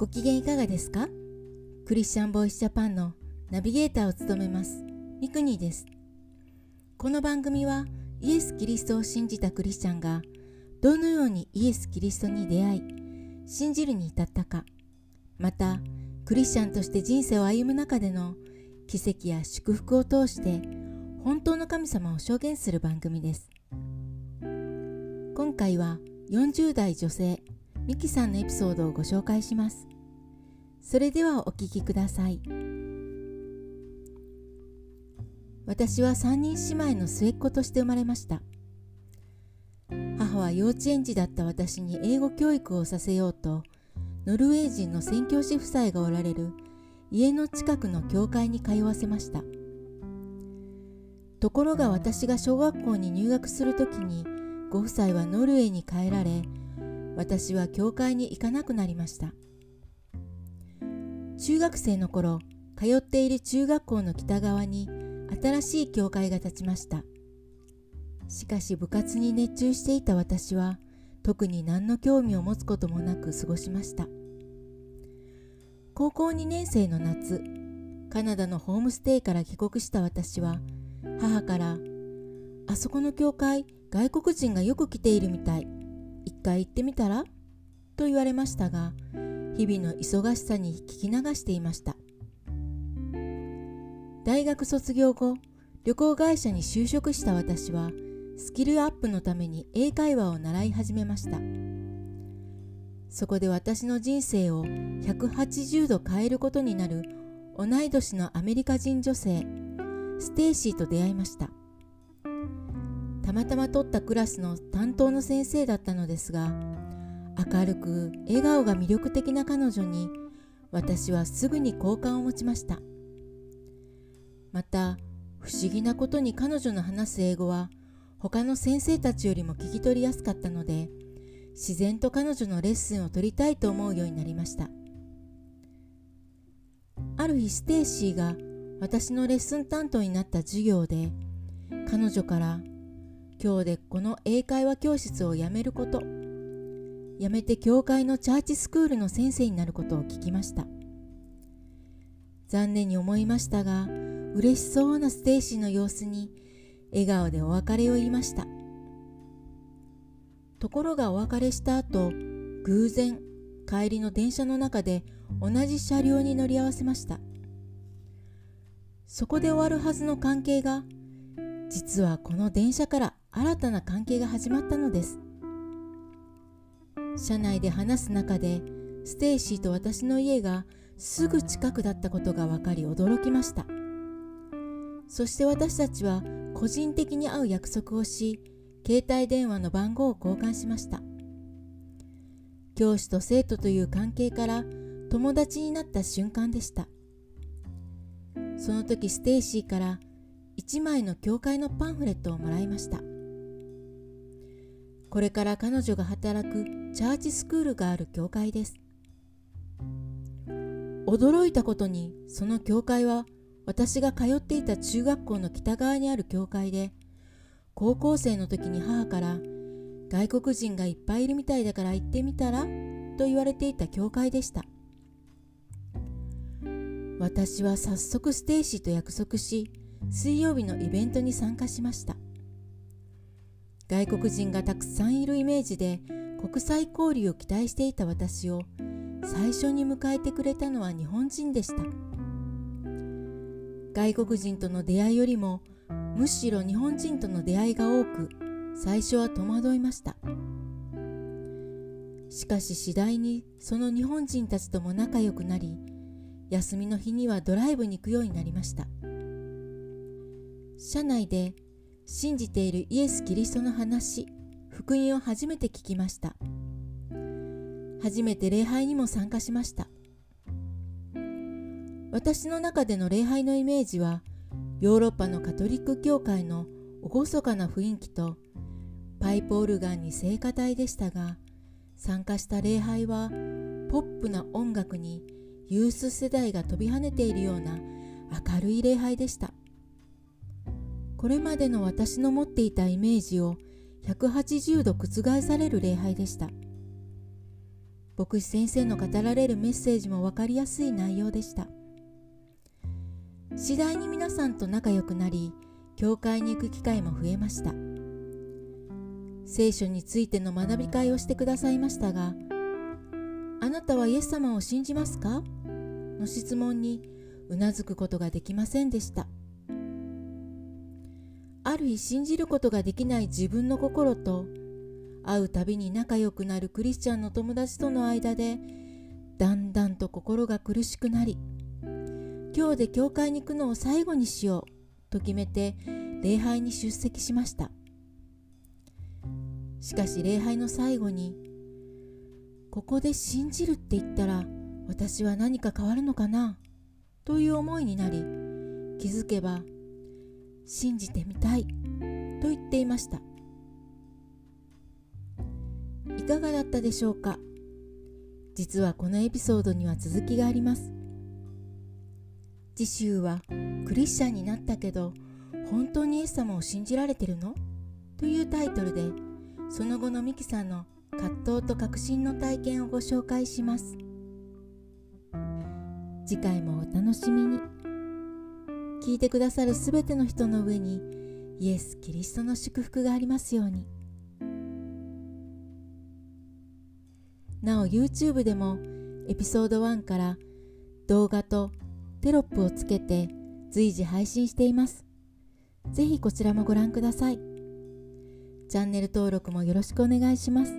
ご機嫌いかがですか？クリスチャンボイスジャパンのナビゲーターを務めます。ミクニです。この番組はイエス・キリストを信じたクリスチャンがどのようにイエス・キリストに出会い信じるに至ったかまたクリスチャンとして人生を歩む中での奇跡や祝福を通して本当の神様を証言する番組です。今回は40代女性ミキさんのエピソードをご紹介します。それではお聞きください。私は3人姉妹の末っ子として生まれました。母は幼稚園児だった私に英語教育をさせようとノルウェー人の宣教師夫妻がおられる家の近くの教会に通わせました。ところが私が小学校に入学する時にご夫妻はノルウェーに帰られ私は教会に行かなくなりました。中学生の頃通っている中学校の北側に新しい教会が建ちました。しかし部活に熱中していた私は特に何の興味を持つこともなく過ごしました。高校2年生の夏カナダのホームステイから帰国した私は母から「あそこの教会外国人がよく来ているみたい。一回行ってみたら?」と言われましたが日々の忙しさに聞き流していました。大学卒業後旅行会社に就職した私はスキルアップのために英会話を習い始めました。そこで私の人生を180度変えることになる同い年のアメリカ人女性ステイシーと出会いました。たまたま取ったクラスの担当の先生だったのですが明るく笑顔が魅力的な彼女に私はすぐに好感を持ちました。また不思議なことに彼女の話す英語は他の先生たちよりも聞き取りやすかったので自然と彼女のレッスンを取りたいと思うようになりました。ある日ステイシーが私のレッスン担当になった授業で彼女から今日でこの英会話教室を辞めること。辞めて教会のチャーチスクールの先生になることを聞きました。残念に思いましたが嬉しそうなステイシーの様子に笑顔でお別れを言いました。ところがお別れした後偶然帰りの電車の中で同じ車両に乗り合わせました。そこで終わるはずの関係が実はこの電車から新たな関係が始まったのです。車内で話す中でステイシーと私の家がすぐ近くだったことが分かり驚きました。そして私たちは個人的に会う約束をし携帯電話の番号を交換しました。教師と生徒という関係から友達になった瞬間でした。その時ステイシーから1枚の教会のパンフレットをもらいました。これから彼女が働くチャーチスクールがある教会です。驚いたことにその教会は私が通っていた中学校の北側にある教会で高校生の時に母から外国人がいっぱいいるみたいだから行ってみたらと言われていた教会でした。私は早速ステイシーと約束し水曜日のイベントに参加しました。外国人がたくさんいるイメージで国際交流を期待していた私を最初に迎えてくれたのは日本人でした。外国人との出会いよりもむしろ日本人との出会いが多く最初は戸惑いました。しかし次第にその日本人たちとも仲良くなり休みの日にはドライブに行くようになりました。車内で信じているイエス・キリストの話福音を初めて聞きました。初めて礼拝にも参加しました。私の中での礼拝のイメージはヨーロッパのカトリック教会の厳かな雰囲気とパイプオルガンに聖歌隊でしたが参加した礼拝はポップな音楽にユース世代が飛び跳ねているような明るい礼拝でした。これまでの私の持っていたイメージを180度覆される礼拝でした。牧師先生の語られるメッセージも分かりやすい内容でした。次第に皆さんと仲良くなり教会に行く機会も増えました。聖書についての学び会をしてくださいましたがあなたはイエス様を信じますか？の質問にうなずくことができませんでした。る日信じることができない自分の心と会うたびに仲良くなるクリスチャンの友達との間でだんだんと心が苦しくなり今日で教会に行くのを最後にしようと決めて礼拝に出席しました。しかし礼拝の最後にここで信じるって言ったら私は何か変わるのかな？という思いになり気づけば信じてみたい。と言っていました。いかがだったでしょうか？実はこのエピソードには続きがあります。次週はクリスチャンになったけど本当にイエス様を信じられてるの？というタイトルでその後のミキさんの葛藤と確信の体験をご紹介します。次回もお楽しみに。聞いてくださるすべての人の上にイエス・キリストの祝福がありますように。なお YouTube でもエピソード1から動画とテロップをつけて随時配信しています。ぜひこちらもご覧ください。チャンネル登録もよろしくお願いします。